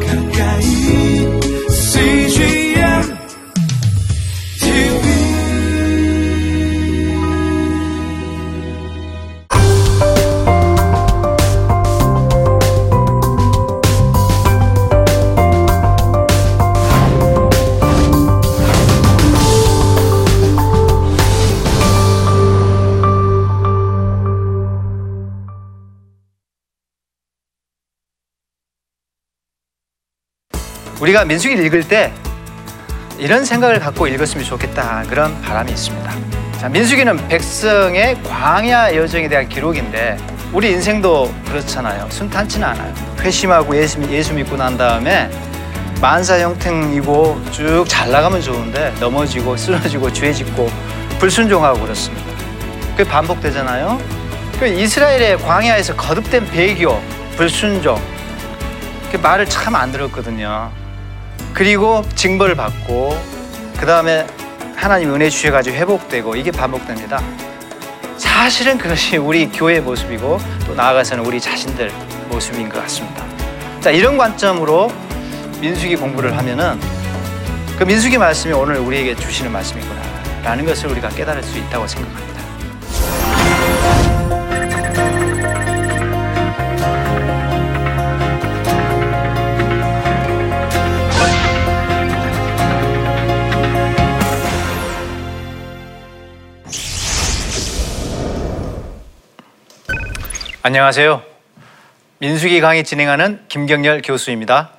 가까 우리가 민수기를 읽을 때 이런 생각을 갖고 읽었으면 좋겠다 그런 바람이 있습니다. 자, 민수기는 백성의 광야 여정에 대한 기록인데 우리 인생도 그렇잖아요. 순탄치는 않아요. 회심하고 예수, 예수 믿고 난 다음에 만사 형통이고 쭉 잘 나가면 좋은데 넘어지고 쓰러지고 죄 짓고 불순종하고 그렇습니다. 그게 반복되잖아요. 그 이스라엘의 광야에서 거듭된 배교, 불순종, 그 말을 참 안 들었거든요. 그리고 징벌을 받고 그 다음에 하나님 은혜 주셔가지고 회복되고 이게 반복됩니다. 사실은 그것이 우리 교회의 모습이고 또 나아가서는 우리 자신들 모습인 것 같습니다. 자 이런 관점으로 민수기 공부를 하면은 그 민수기 말씀이 오늘 우리에게 주시는 말씀이구나라는 것을 우리가 깨달을 수 있다고 생각합니다. 안녕하세요. 민수기 강의 진행하는 김경열 교수입니다.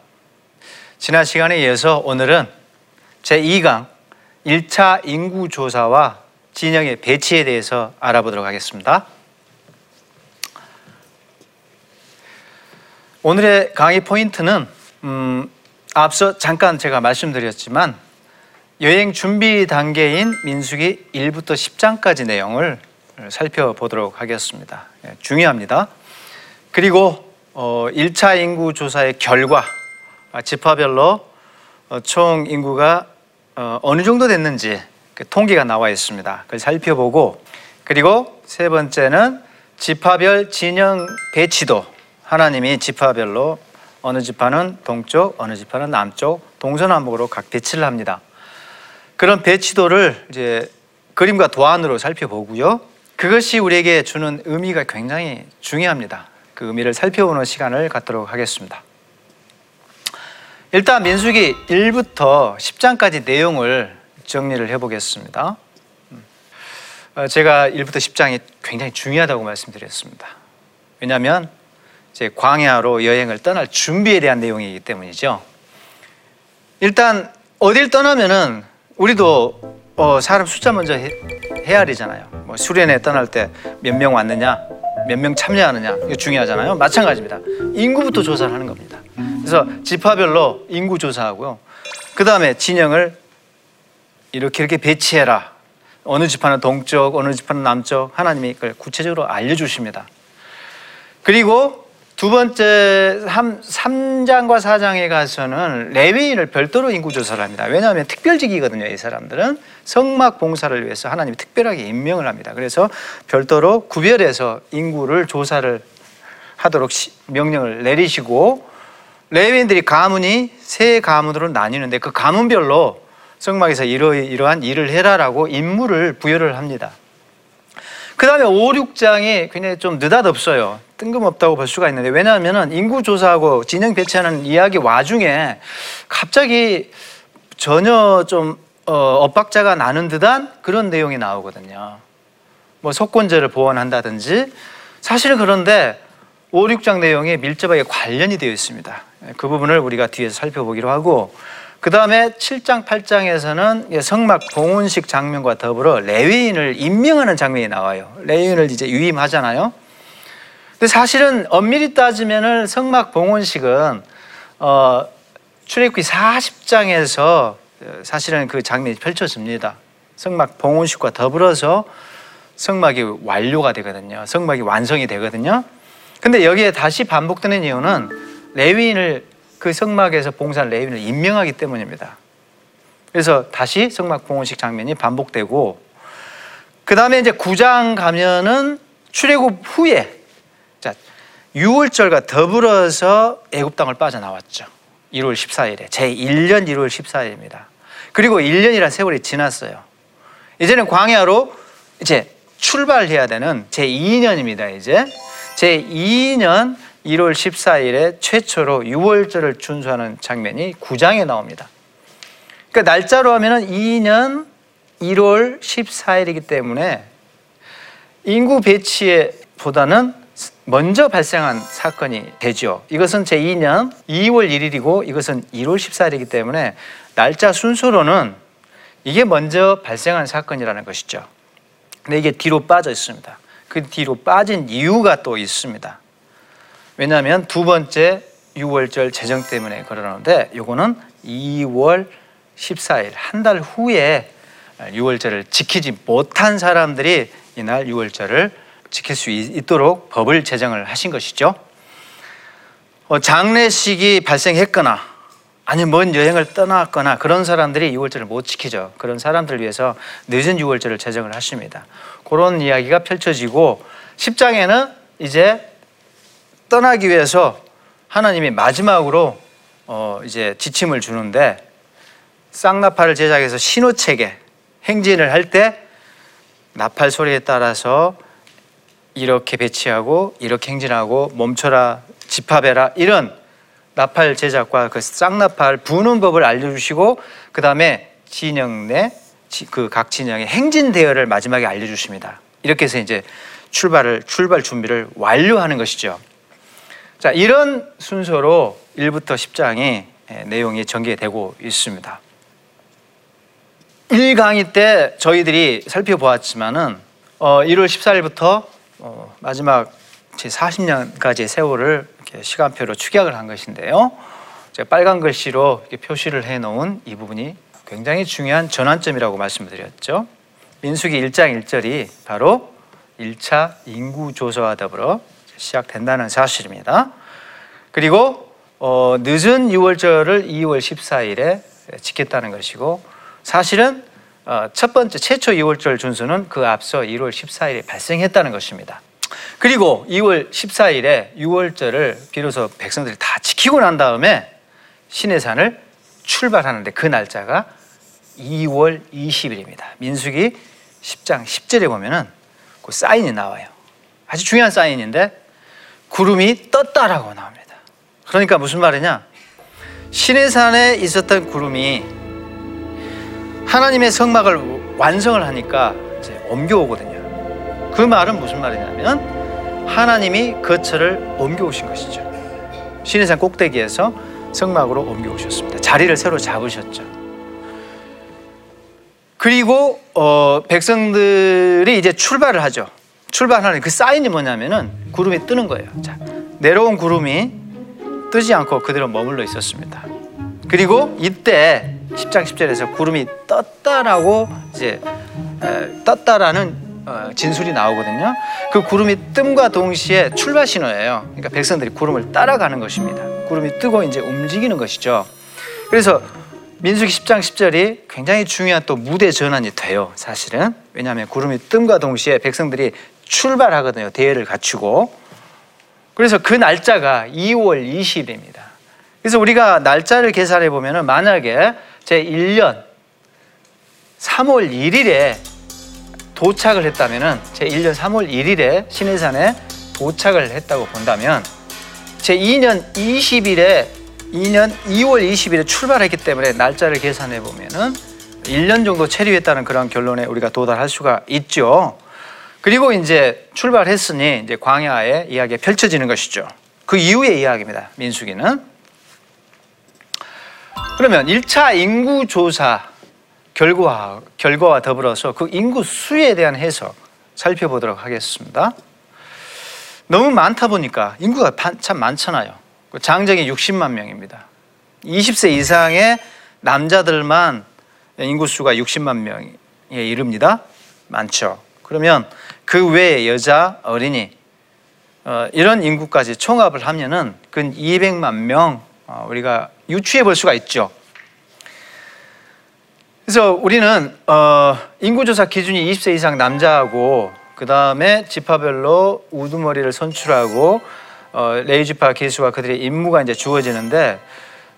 지난 시간에 이어서 오늘은 제2강 1차 인구 조사와 진영의 배치에 대해서 알아보도록 하겠습니다. 오늘의 강의 포인트는 음, 앞서 잠깐 제가 말씀드렸지만 여행 준비 단계인 민수기 1부터 10장까지 내용을 살펴보도록 하겠습니다. 예, 중요합니다. 그리고 어, 1차 인구 조사의 결과 아, 지파별로 어, 총 인구가 어, 어느 정도 됐는지 그 통계가 나와 있습니다. 그걸 살펴보고 그리고 세 번째는 지파별 진영 배치도 하나님이 지파별로 어느 지파는 동쪽, 어느 지파는 남쪽, 동서남북으로 각 배치를 합니다. 그런 배치도를 이제 그림과 도안으로 살펴보고요. 그것이 우리에게 주는 의미가 굉장히 중요합니다. 그 의미를 살펴보는 시간을 갖도록 하겠습니다. 일단 민수기 1부터 10장까지 내용을 정리를 해보겠습니다. 어, 제가 1부터 10장이 굉장히 중요하다고 말씀드렸습니다. 왜냐하면 이제 광야로 여행을 떠날 준비에 대한 내용이기 때문이죠. 일단 어딜 떠나면은 우리도 어, 사람 숫자 먼저 해, 헤아리잖아요. 뭐 수련회 떠날 때 몇 명 왔느냐, 몇 명 참여하느냐 이거 중요하잖아요. 마찬가지입니다. 인구부터 조사를 하는 겁니다. 그래서 지파별로 인구 조사하고요. 그 다음에 진영을 이렇게 이렇게 배치해라. 어느 지파는 동쪽, 어느 지파는 남쪽 하나님이 그걸 구체적으로 알려주십니다. 그리고 두 번째 3, 3장과 4장에 가서는 레위인을 별도로 인구 조사를 합니다. 왜냐하면 특별직이거든요. 이 사람들은 성막 봉사를 위해서 하나님이 특별하게 임명을 합니다. 그래서 별도로 구별해서 인구를 조사를 하도록 시- 명령을 내리시고 레위인들이 가문이 세 가문으로 나뉘는데 그 가문별로 성막에서 이러, 이러한 일을 해라라고 임무를 부여를 합니다. 그 다음에 5, 6장이 굉장히 좀 느닷없어요. 뜬금없다고 볼 수가 있는데 왜냐하면 인구조사하고 진영 배치하는 이야기 와중에 갑자기 전혀 좀 어, 엇박자가 나는 듯한 그런 내용이 나오거든요. 뭐 속건제를 보완한다든지 사실은 그런데 5, 6장 내용이 밀접하게 관련이 되어 있습니다. 그 부분을 우리가 뒤에서 살펴보기로 하고 그 다음에 7장, 8장에서는 성막 봉헌식 장면과 더불어 레위인을 임명하는 장면이 나와요. 레위인을 이제 유임하잖아요. 근데 사실은 엄밀히 따지면은 성막 봉헌식은 어, 출애굽기 40장에서 사실은 그 장면이 펼쳐집니다. 성막 봉헌식과 더불어서 성막이 완료가 되거든요. 성막이 완성이 되거든요. 근데 여기에 다시 반복되는 이유는 레위인을 그 성막에서 봉사한 레위인을 임명하기 때문입니다. 그래서 다시 성막 봉헌식 장면이 반복되고 그 다음에 이제 9장 가면은 출애굽 후에 자 6월절과 더불어서 애굽 땅을 빠져나왔죠. 1월 14일에 제 1년 1월 14일입니다. 그리고 1년이란 세월이 지났어요. 이제는 광야로 이제 출발해야 되는 제 2년입니다. 이제 제 2년 1월 14일에 최초로 6월절을 준수하는 장면이 9장에 나옵니다. 그러니까 날짜로 하면은 2년 1월 14일이기 때문에 인구 배치에 보다는 먼저 발생한 사건이 되죠. 이것은 제 2년 2월 1일이고 이것은 1월 14일이기 때문에 날짜 순서로는 이게 먼저 발생한 사건이라는 것이죠. 근데 이게 뒤로 빠져 있습니다. 그 뒤로 빠진 이유가 또 있습니다. 왜냐하면 두 번째 6월절 제정 때문에 그러는데 요거는 2월 14일 한 달 후에 6월절을 지키지 못한 사람들이 이날 6월절을 지킬 수 있- 있도록 법을 제정을 하신 것이죠. 어, 장례식이 발생했거나 아니 먼 여행을 떠났거나 그런 사람들이 6월절을 못 지키죠. 그런 사람들을 위해서 늦은 6월절을 제정을 하십니다. 그런 이야기가 펼쳐지고 10장에는 이제 떠나기 위해서 하나님이 마지막으로 어 이제 지침을 주는데 쌍나팔을 제작해서 신호체계 행진을 할 때 나팔 소리에 따라서 이렇게 배치하고 이렇게 행진하고 멈춰라 집합해라 이런 나팔 제작과 그 쌍나팔 부는 법을 알려주시고 그 다음에 진영 내 그 각 진영의 행진 대열을 마지막에 알려주십니다. 이렇게 해서 이제 출발을 출발 준비를 완료하는 것이죠. 자 이런 순서로 1부터 10장이 내용이 전개되고 있습니다. 1강의 때 저희들이 살펴보았지만은 어, 1월 14일부터 어, 마지막 제 40년까지의 세월을 시간표로 축약을 한 것인데요. 제가 빨간 글씨로 표시를 해 놓은 이 부분이 굉장히 중요한 전환점이라고 말씀드렸죠. 민수기 1장 1절이 바로 1차 인구 조사와 더불어 시작된다는 사실입니다. 그리고 어, 늦은 6월절을 2월 14일에 지켰다는 것이고 사실은 어, 첫 번째 최초 2월절 준수는 그 앞서 1월 14일에 발생했다는 것입니다. 그리고 2월 14일에 6월절을 비로소 백성들이 다 지키고 난 다음에 신해산을 출발하는데 그 날짜가 2월 20일입니다. 민수기 10장 10절에 보면은 그 사인이 나와요. 아주 중요한 사인인데 구름이 떴다라고 나옵니다. 그러니까 무슨 말이냐? 신해산에 있었던 구름이 하나님의 성막을 완성을 하니까 이제 옮겨오거든요. 그 말은 무슨 말이냐면 하나님이 거처를 옮겨오신 것이죠. 신해산 꼭대기에서 성막으로 옮겨오셨습니다. 자리를 새로 잡으셨죠. 그리고 어, 백성들이 이제 출발을 하죠. 출발하는 그 사인이 뭐냐면은 구름이 뜨는 거예요. 자, 내려온 구름이 뜨지 않고 그대로 머물러 있었습니다. 그리고 이때 10장 10절에서 구름이 떴다라고 이제 에, 떴다라는 어, 진술이 나오거든요. 그 구름이 뜸과 동시에 출발 신호예요. 그러니까 백성들이 구름을 따라가는 것입니다. 구름이 뜨고 이제 움직이는 것이죠. 그래서 민수기 10장 10절이 굉장히 중요한 또 무대 전환이 돼요. 사실은 왜냐하면 구름이 뜸과 동시에 백성들이 출발하거든요. 대회를 갖추고 그래서 그 날짜가 2월 20일입니다. 그래서 우리가 날짜를 계산해 보면은 만약에 제 1년 3월 1일에 도착을 했다면은 제 1년 3월 1일에 신해산에 도착을 했다고 본다면 제 2년 20일에 2년 2월 20일에 출발했기 때문에 날짜를 계산해 보면은 1년 정도 체류했다는 그런 결론에 우리가 도달할 수가 있죠. 그리고 이제 출발했으니 이제 광야의 이야기가 펼쳐지는 것이죠. 그 이후의 이야기입니다. 민수기는. 그러면 1차 인구 조사 결과 결과와 더불어서 그 인구 수에 대한 해석 살펴보도록 하겠습니다. 너무 많다 보니까 인구가 반- 참 많잖아요. 그 장정이 60만 명입니다. 20세 이상의 남자들만 인구 수가 60만 명에 이릅니다. 많죠. 그러면 그 외에 여자, 어린이 어, 이런 인구까지 총합을 하면은 근 200만 명 어, 우리가 유추해 볼 수가 있죠. 그래서 우리는 어, 인구조사 기준이 20세 이상 남자하고 그 다음에 지파별로 우두머리를 선출하고 어, 레이지파 개수와 그들의 임무가 이제 주어지는데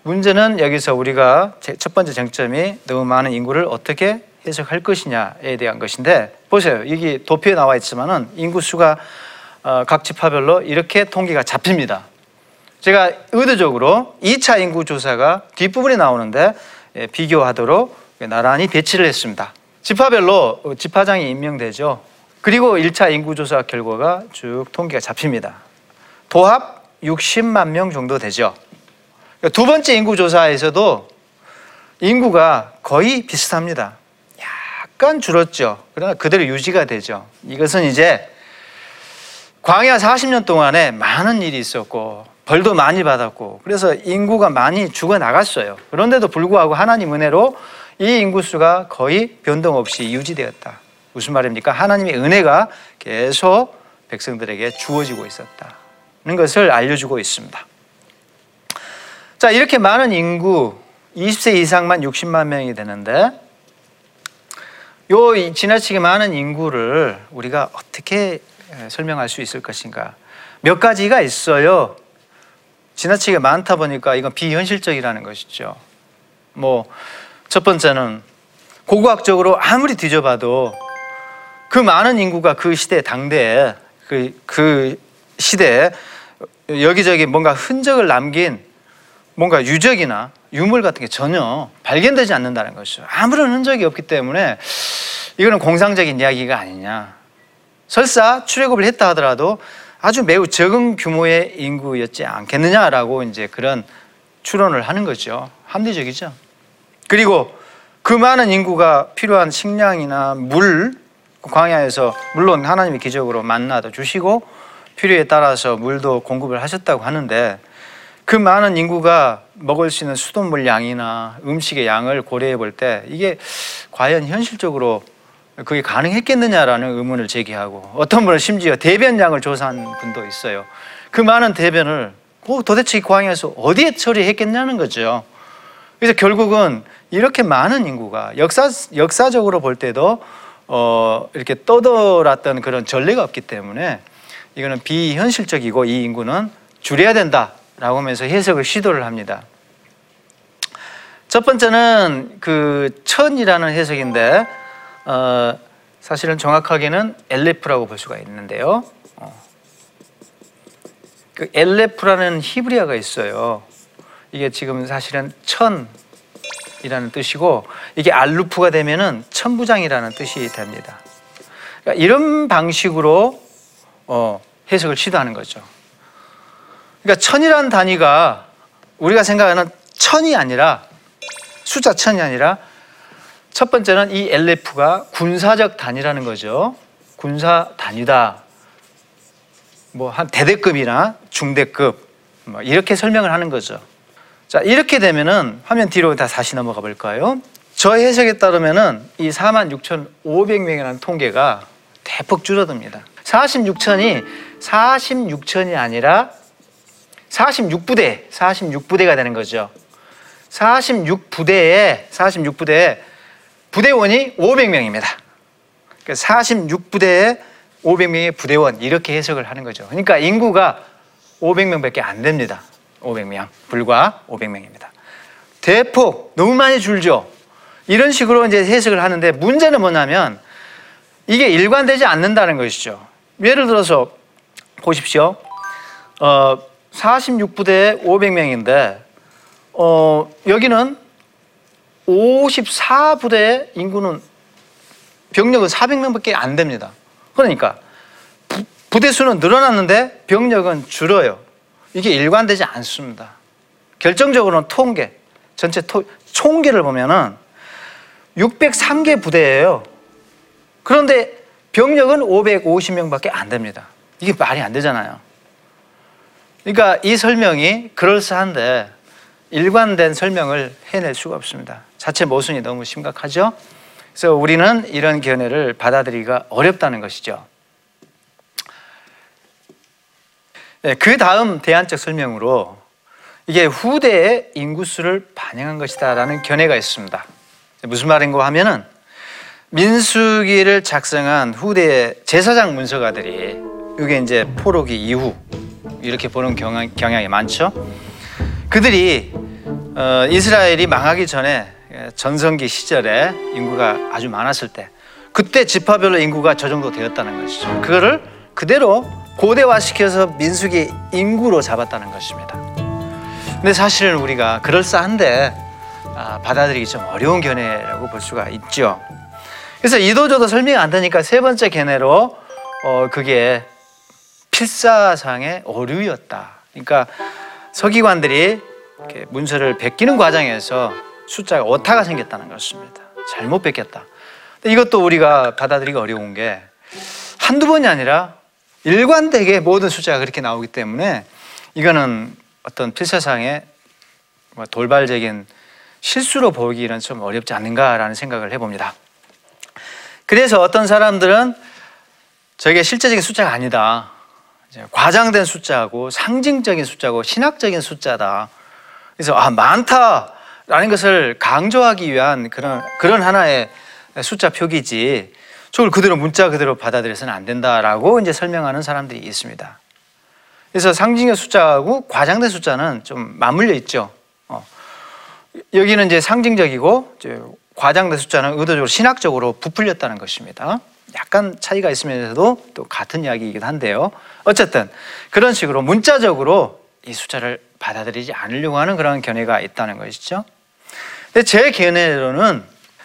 문제는 여기서 우리가 제- 첫 번째 쟁점이 너무 많은 인구를 어떻게 해석할 것이냐에 대한 것인데 보세요. 여기 도표에 나와 있지만은 인구 수가 어, 각 지파별로 이렇게 통계가 잡힙니다. 제가 의도적으로 2차 인구 조사가 뒷부분에 나오는데 예, 비교하도록 나란히 배치를 했습니다. 지파별로 어, 지파장이 임명되죠. 그리고 1차 인구 조사 결과가 쭉 통계가 잡힙니다. 도합 60만 명 정도 되죠. 그러니까 두 번째 인구 조사에서도 인구가 거의 비슷합니다. 약간 줄었죠. 그러나 그대로 유지가 되죠. 이것은 이제 광야 40년 동안에 많은 일이 있었고 벌도 많이 받았고 그래서 인구가 많이 죽어 나갔어요. 그런데도 불구하고 하나님 은혜로 이 인구수가 거의 변동 없이 유지되었다. 무슨 말입니까? 하나님의 은혜가 계속 백성들에게 주어지고 있었다는 것을 알려주고 있습니다. 자, 이렇게 많은 인구 20세 이상만 60만 명이 되는데 요 이- 지나치게 많은 인구를 우리가 어떻게 에, 설명할 수 있을 것인가? 몇 가지가 있어요. 지나치게 많다 보니까 이건 비현실적이라는 것이죠. 뭐 첫 번째는 고고학적으로 아무리 뒤져봐도 그 많은 인구가 그 시대 당대에 그, 그 시대에 여기저기 뭔가 흔적을 남긴 뭔가 유적이나 유물 같은 게 전혀 발견되지 않는다는 것이죠. 아무런 흔적이 없기 때문에 이거는 공상적인 이야기가 아니냐. 설사 출애굽을 했다 하더라도 아주 매우 적은 규모의 인구였지 않겠느냐라고 이제 그런 추론을 하는 거죠. 합리적이죠. 그리고 그 많은 인구가 필요한 식량이나 물 광야에서 물론 하나님이 기적으로 만나도 주시고 필요에 따라서 물도 공급을 하셨다고 하는데 그 많은 인구가 먹을 수 있는 수돗물 양이나 음식의 양을 고려해 볼 때 이게 과연 현실적으로 그게 가능했겠느냐라는 의문을 제기하고 어떤 분은 심지어 대변량을 조사한 분도 있어요. 그 많은 대변을 그 도대체 이 광야에서 어디에 처리했겠냐는 거죠. 그래서 결국은 이렇게 많은 인구가 역사 역사적으로 볼 때도 어 이렇게 떠돌았던 그런 전례가 없기 때문에 이거는 비현실적이고 이 인구는 줄여야 된다 라고 하면서 해석을 시도를 합니다. 첫 번째는 그 천이라는 해석인데 어, 사실은 정확하게는 엘레프라고 볼 수가 있는데요. 어. 그 엘레프라는 히브리어가 있어요. 이게 지금 사실은 천이라는 뜻이고 이게 알루프가 되면은 천부장이라는 뜻이 됩니다. 그러니까 이런 방식으로 어, 해석을 시도하는 거죠. 그러니까 천이라는 단위가 우리가 생각하는 천이 아니라 숫자 천이 아니라 첫 번째는 이 LF가 군사적 단위라는 거죠. 군사 단위다. 뭐 한 대대급이나 중대급 뭐 이렇게 설명을 하는 거죠. 자 이렇게 되면은 화면 뒤로 다 다시 넘어가 볼까요? 저 해석에 따르면은 이 46,500명이라는 통계가 대폭 줄어듭니다. 46천이 46천이 아니라 46부대, 46부대가 되는 거죠. 46부대에 46부대에 부대원이 500명입니다. 46부대에 500명의 부대원 이렇게 해석을 하는 거죠. 그러니까 인구가 500명밖에 안 됩니다. 500명 불과 500명입니다. 대폭 너무 많이 줄죠. 이런 식으로 이제 해석을 하는데 문제는 뭐냐면 이게 일관되지 않는다는 것이죠. 예를 들어서 보십시오. 어, 46부대에 500명인데 어, 여기는 54부대의 인구는 병력은 400명밖에 안 됩니다. 그러니까 부, 부대 수는 늘어났는데 병력은 줄어요. 이게 일관되지 않습니다. 결정적으로는 통계, 전체 토, 총계를 보면은 603개 부대예요. 그런데 병력은 550명밖에 안 됩니다. 이게 말이 안 되잖아요. 그러니까 이 설명이 그럴싸한데 일관된 설명을 해낼 수가 없습니다. 자체 모순이 너무 심각하죠. 그래서 우리는 이런 견해를 받아들이기가 어렵다는 것이죠. 네, 그 다음 대안적 설명으로 이게 후대의 인구수를 반영한 것이다라는 견해가 있습니다. 무슨 말인가 하면은 민수기를 작성한 후대의 제사장 문서가들이 이게 이제 포로기 이후 이렇게 보는 경향, 경향이 많죠. 그들이 어, 이스라엘이 망하기 전에 예, 전성기 시절에 인구가 아주 많았을 때 그때 지파별로 인구가 저 정도 되었다는 것이죠. 그거를 그대로 고대화시켜서 민수기 인구로 잡았다는 것입니다. 근데 사실은 우리가 그럴싸한데 아, 받아들이기 좀 어려운 견해라고 볼 수가 있죠. 그래서 이도저도 설명이 안 되니까 세 번째 견해로 어, 그게 필사상의 오류였다. 그러니까 서기관들이 문서를 베끼는 과정에서 숫자가 오타가 생겼다는 것입니다. 잘못 베꼈다. 이것도 우리가 받아들이기 어려운 게 한두 번이 아니라 일관되게 모든 숫자가 그렇게 나오기 때문에 이거는 어떤 필사상의 뭐 돌발적인 실수로 보기는 좀 어렵지 않는가라는 생각을 해봅니다. 그래서 어떤 사람들은 저게 실제적인 숫자가 아니다. 과장된 숫자고 상징적인 숫자고 신학적인 숫자다. 그래서 아 많다라는 것을 강조하기 위한 그런 그런 하나의 숫자 표기지. 저걸 그대로 문자 그대로 받아들여서는 안 된다라고 이제 설명하는 사람들이 있습니다. 그래서 상징의 숫자하고 과장된 숫자는 좀 맞물려 있죠. 어. 여기는 이제 상징적이고 이제 과장된 숫자는 의도적으로 신학적으로 부풀렸다는 것입니다. 약간 차이가 있으면서도 또 같은 이야기이기도 한데요. 어쨌든 그런 식으로 문자적으로 이 숫자를 받아들이지 않으려고 하는 그런 견해가 있다는 것이죠. 근데 제 견해로는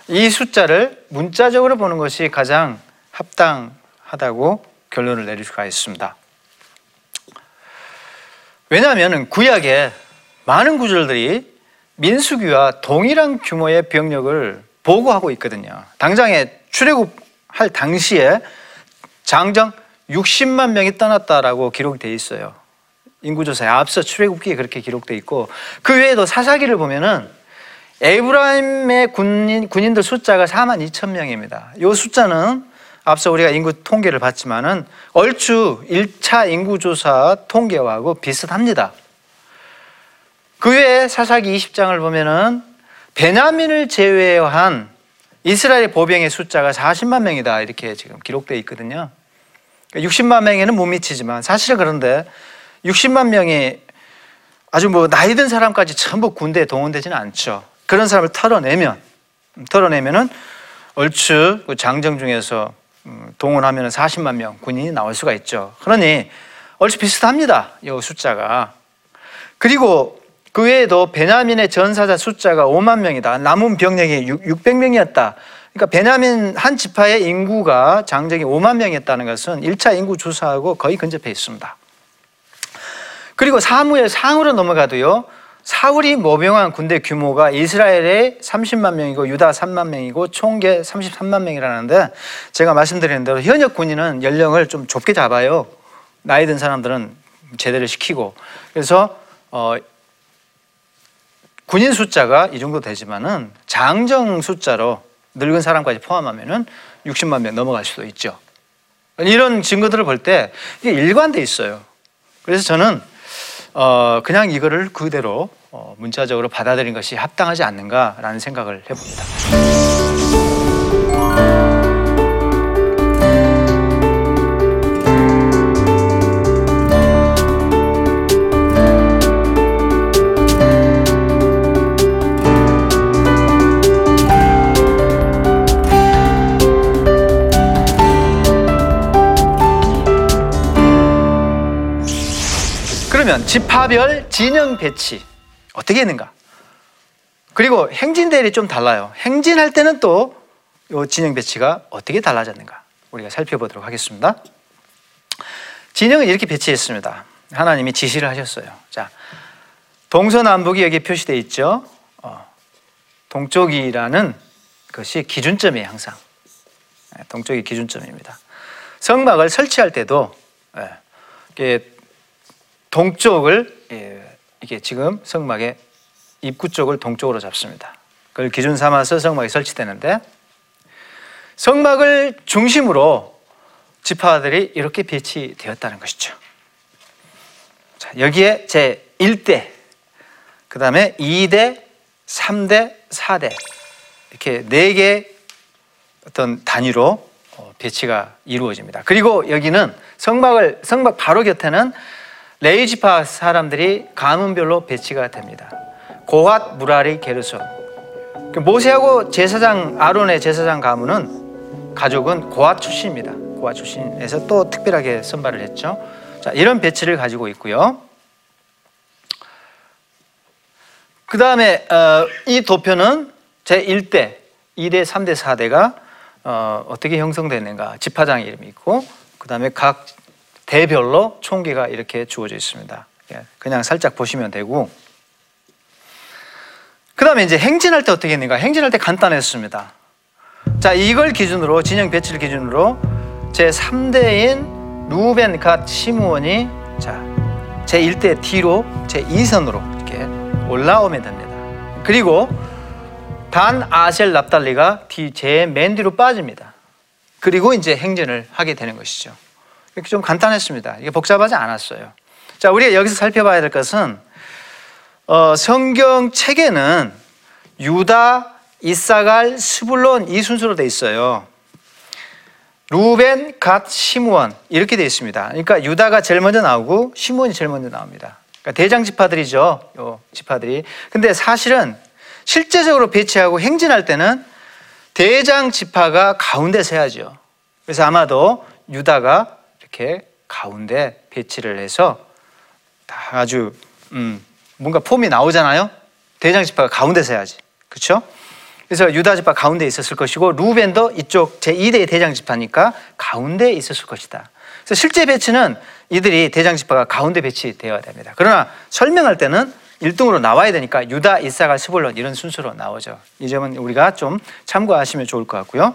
이 숫자를 문자적으로 보는 것이 가장 합당하다고 결론을 내릴 수가 있습니다. 왜냐하면 구약에 많은 구절들이 민수기와 동일한 규모의 병력을 보고하고 있거든요. 당장에 출애굽 할 당시에 장정 60만 명이 떠났다라고 기록되어 있어요. 인구조사에 앞서 출애굽기에 그렇게 기록되어 있고 그 외에도 사사기를 보면은 에브라임의 군인, 군인들 숫자가 4만 2천 명입니다. 이 숫자는 앞서 우리가 인구 통계를 봤지만은 얼추 1차 인구조사 통계와하고 비슷합니다. 그 외에 사사기 20장을 보면은 베냐민을 제외한 이스라엘 보병의 숫자가 40만 명이다 이렇게 지금 기록되어 있거든요. 60만 그러니까 명에는 못 미치지만 사실은 그런데 60만 명이 아주 뭐 나이 든 사람까지 전부 군대에 동원되지는 않죠. 그런 사람을 털어내면 털어내면은 얼추 그 장정 중에서 음, 동원하면 40만 명 군인이 나올 수가 있죠. 그러니 얼추 비슷합니다. 이 숫자가. 그리고 그 외에도 베냐민의 전사자 숫자가 5만 명이다. 남은 병력이 600명이었다. 그러니까 베냐민 한 지파의 인구가 장정이 5만 명이었다는 것은 1차 인구 조사하고 거의 근접해 있습니다. 그리고 사무엘 상으로 넘어가도요. 사울이 모병한 군대 규모가 이스라엘의 30만 명이고 유다 3만 명이고 총계 33만 명이라는데 제가 말씀드린 대로 현역 군인은 연령을 좀 좁게 잡아요. 나이 든 사람들은 제대로 시키고 그래서 어, 군인 숫자가 이 정도 되지만은 장정 숫자로 늙은 사람까지 포함하면은 60만 명 넘어갈 수도 있죠. 이런 증거들을 볼 때 이게 일관돼 있어요. 그래서 저는 어, 그냥 이거를 그대로 어, 문자적으로 받아들인 것이 합당하지 않는가라는 생각을 해봅니다. 그러면 지파별 진영 배치 어떻게 했는가? 그리고 행진 대열이 좀 달라요. 행진할 때는 또 이 진영 배치가 어떻게 달라졌는가? 우리가 살펴보도록 하겠습니다. 진영은 이렇게 배치했습니다. 하나님이 지시를 하셨어요. 자, 동서남북이 여기 표시되어 있죠. 어, 동쪽이라는 것이 기준점이에요, 항상. 네, 동쪽이 기준점입니다. 성막을 설치할 때도 예, 동쪽을 예, 이게 지금 성막의 입구 쪽을 동쪽으로 잡습니다. 그걸 기준 삼아서 성막이 설치되는데 성막을 중심으로 지파들이 이렇게 배치되었다는 것이죠. 자, 여기에 제 1대, 그 다음에 2대, 3대, 4대 이렇게 네개 어떤 단위로 어, 배치가 이루어집니다. 그리고 여기는 성막을 성막 바로 곁에는 레위 지파 사람들이 가문별로 배치가 됩니다. 고핫 므라리 게르손. 그 모세하고 제사장 아론의 제사장 가문은 가족은 고핫 출신입니다. 고핫 출신에서 또 특별하게 선발을 했죠. 자, 이런 배치를 가지고 있고요. 그 다음에 어, 이 도표는 제 1대, 2대, 3대, 4대가 어, 어떻게 형성되는가 지파장 이름이 있고 그 다음에 각 대별로 총기가 이렇게 주어져 있습니다. 예, 그냥 살짝 보시면 되고 그 다음에 이제 행진할 때 어떻게 했는가 행진할 때 간단했습니다. 자 이걸 기준으로 진영 배치를 기준으로 제 3대인 루벤 갓 시므온이 자 제 1대 뒤로 제 2선으로 이렇게 올라오면 됩니다. 그리고 단 아셀 납달리가 뒤제맨 뒤로 빠집니다. 그리고 이제 행진을 하게 되는 것이죠. 이렇게 좀 간단했습니다. 이게 복잡하지 않았어요. 자, 우리가 여기서 살펴봐야 될 것은 어, 성경 책에는 유다, 이사갈, 스불론 이 순서로 돼 있어요. 루벤, 갓, 시므온 이렇게 돼 있습니다. 그러니까 유다가 제일 먼저 나오고 시므온이 제일 먼저 나옵니다. 그러니까 대장 지파들이죠. 요 지파들이. 근데 사실은 실제적으로 배치하고 행진할 때는 대장 지파가 가운데 서야죠. 그래서 아마도 유다가 이렇게 가운데 배치를 해서 다 아주 음, 뭔가 폼이 나오잖아요. 대장 지파가 가운데 서야지. 그렇죠? 그래서 유다 지파 가운데 있었을 것이고 루벤도 이쪽 제 2대 대장 지파니까 가운데 있었을 것이다. 그래서 실제 배치는 이들이 대장 지파가 가운데 배치되어야 됩니다. 그러나 설명할 때는 1등으로 나와야 되니까 유다, 이사가, 스불론 이런 순서로 나오죠. 이 점은 우리가 좀 참고하시면 좋을 것 같고요.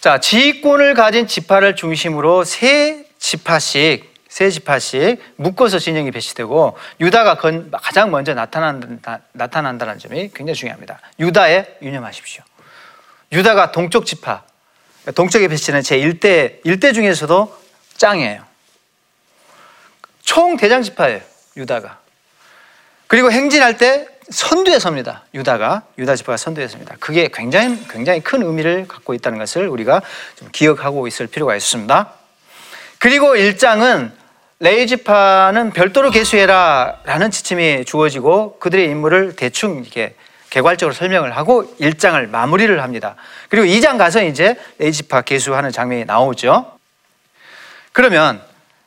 자, 지휘권을 가진 지파를 중심으로 세 지파씩 세 지파씩 묶어서 진영이 배치되고 유다가 가장 먼저 나타난다, 나타난다는 점이 굉장히 중요합니다. 유다에 유념하십시오. 유다가 동쪽 지파, 동쪽에 배치는 제 1대, 1대 중에서도 짱이에요. 총 대장 지파예요. 유다가. 그리고 행진할 때 선두에 섭니다. 유다가 유다 지파가 선두에 섭니다. 그게 굉장히 굉장히 큰 의미를 갖고 있다는 것을 우리가 좀 기억하고 있을 필요가 있습니다. 그리고 1장은 레위 지파는 별도로 계수해라라는 지침이 주어지고 그들의 임무를 대충 이렇게 개괄적으로 설명을 하고 1장을 마무리를 합니다. 그리고 2장 가서 이제 레위 지파 계수하는 장면이 나오죠. 그러면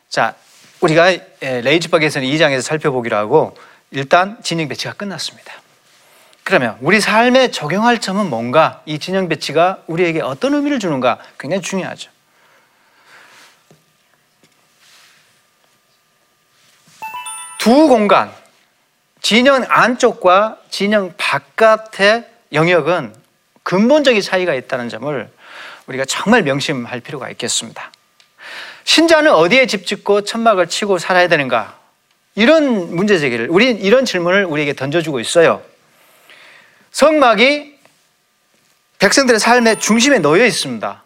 자 우리가 예, 레위 지파에서는 2장에서 살펴보기로 하고 일단 진영 배치가 끝났습니다. 그러면 우리 삶에 적용할 점은 뭔가 이 진영 배치가 우리에게 어떤 의미를 주는가 굉장히 중요하죠. 두 공간, 진영 안쪽과 진영 바깥의 영역은 근본적인 차이가 있다는 점을 우리가 정말 명심할 필요가 있겠습니다. 신자는 어디에 집 짓고 천막을 치고 살아야 되는가? 이런 문제 제기를 우리 이런 질문을 우리에게 던져주고 있어요. 성막이 백성들의 삶의 중심에 놓여 있습니다.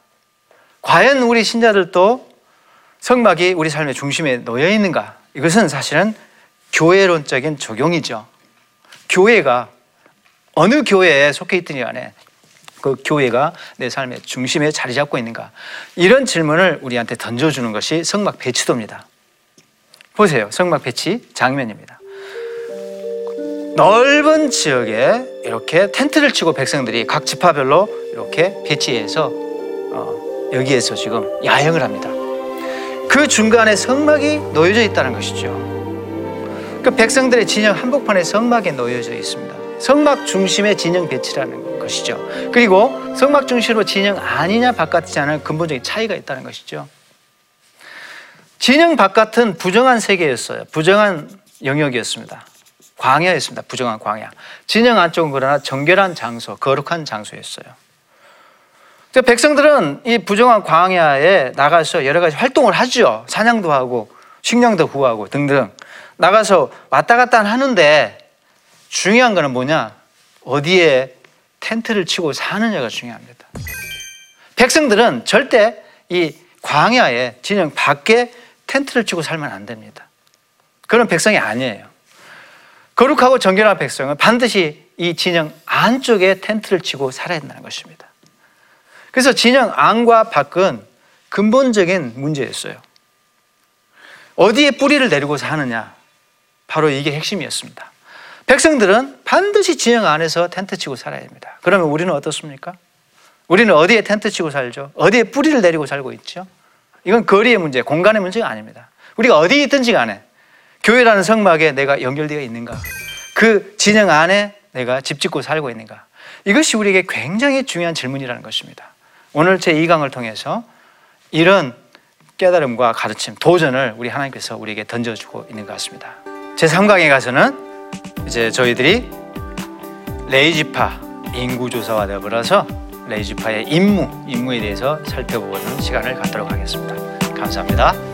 과연 우리 신자들도 성막이 우리 삶의 중심에 놓여 있는가? 이것은 사실은 교회론적인 적용이죠. 교회가 어느 교회에 속해 있든지 간에 그 교회가 내 삶의 중심에 자리 잡고 있는가? 이런 질문을 우리한테 던져주는 것이 성막 배치도입니다. 보세요. 성막 배치 장면입니다. 넓은 지역에 이렇게 텐트를 치고 백성들이 각 지파별로 이렇게 배치해서 어, 여기에서 지금 야영을 합니다. 그 중간에 성막이 놓여져 있다는 것이죠. 그 백성들의 진영 한복판에 성막이 놓여져 있습니다. 성막 중심의 진영 배치라는 것이죠. 그리고 성막 중심으로 진영 아니냐 바깥이냐는 근본적인 차이가 있다는 것이죠. 진영 바깥은 부정한 세계였어요. 부정한 영역이었습니다. 광야였습니다. 부정한 광야. 진영 안쪽은 그러나 정결한 장소, 거룩한 장소였어요. 백성들은 이 부정한 광야에 나가서 여러 가지 활동을 하죠. 사냥도 하고 식량도 구하고 등등 나가서 왔다 갔다 하는데 중요한 거는 뭐냐? 어디에 텐트를 치고 사느냐가 중요합니다. 백성들은 절대 이 광야에 진영 밖에 텐트를 치고 살면 안 됩니다. 그런 백성이 아니에요. 거룩하고 정결한 백성은 반드시 이 진영 안쪽에 텐트를 치고 살아야 된다는 것입니다. 그래서 진영 안과 밖은 근본적인 문제였어요. 어디에 뿌리를 내리고 사느냐? 바로 이게 핵심이었습니다. 백성들은 반드시 진영 안에서 텐트 치고 살아야 됩니다. 그러면 우리는 어떻습니까? 우리는 어디에 텐트 치고 살죠? 어디에 뿌리를 내리고 살고 있죠? 이건 거리의 문제, 공간의 문제가 아닙니다. 우리가 어디에 있든지 간에 교회라는 성막에 내가 연결되어 있는가? 그 진영 안에 내가 집 짓고 살고 있는가? 이것이 우리에게 굉장히 중요한 질문이라는 것입니다. 오늘 제이 강을 통해서 이런 깨달음과 가르침, 도전을 우리 하나님께서 우리에게 던져주고 있는 것 같습니다. 제 3강에 가서는 이제 저희들이 레이지파 인구조사와 더불어서 레이지파의 임무, 임무에 대해서 살펴보는 시간을 갖도록 하겠습니다. 감사합니다.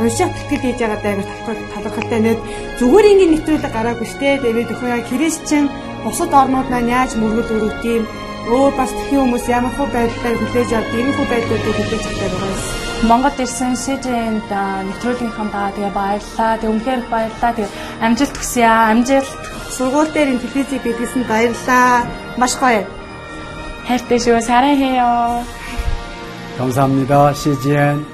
унших тэтгэл хийж байгаа даа талхал талхалтай нэт зүгээр ингээд нэвтрүүлэг гараагүй штэ тэгээд өхөө яг христчэн бусад орнууд маань яаж мөргөл өрөвт юм өөр бас тхэн хүмүүс ямар хөө байдлаар хүлээж авдаг ийм хөө байдлуудыг хүлээж авдаг байгаа юм. Монгол ирсэн СЖН-д нэвтрүүлгийнхаа даа тэгээ баярлаа. Тэг үнхээр их баярлаа. Тэг амжилт хүсье аа. Амжилт. Сургууль дээр ин телевизийг бидлсэн баярлаа. Маш гоё. хайртай шүү. 사랑해요. 감사합니다. CGN.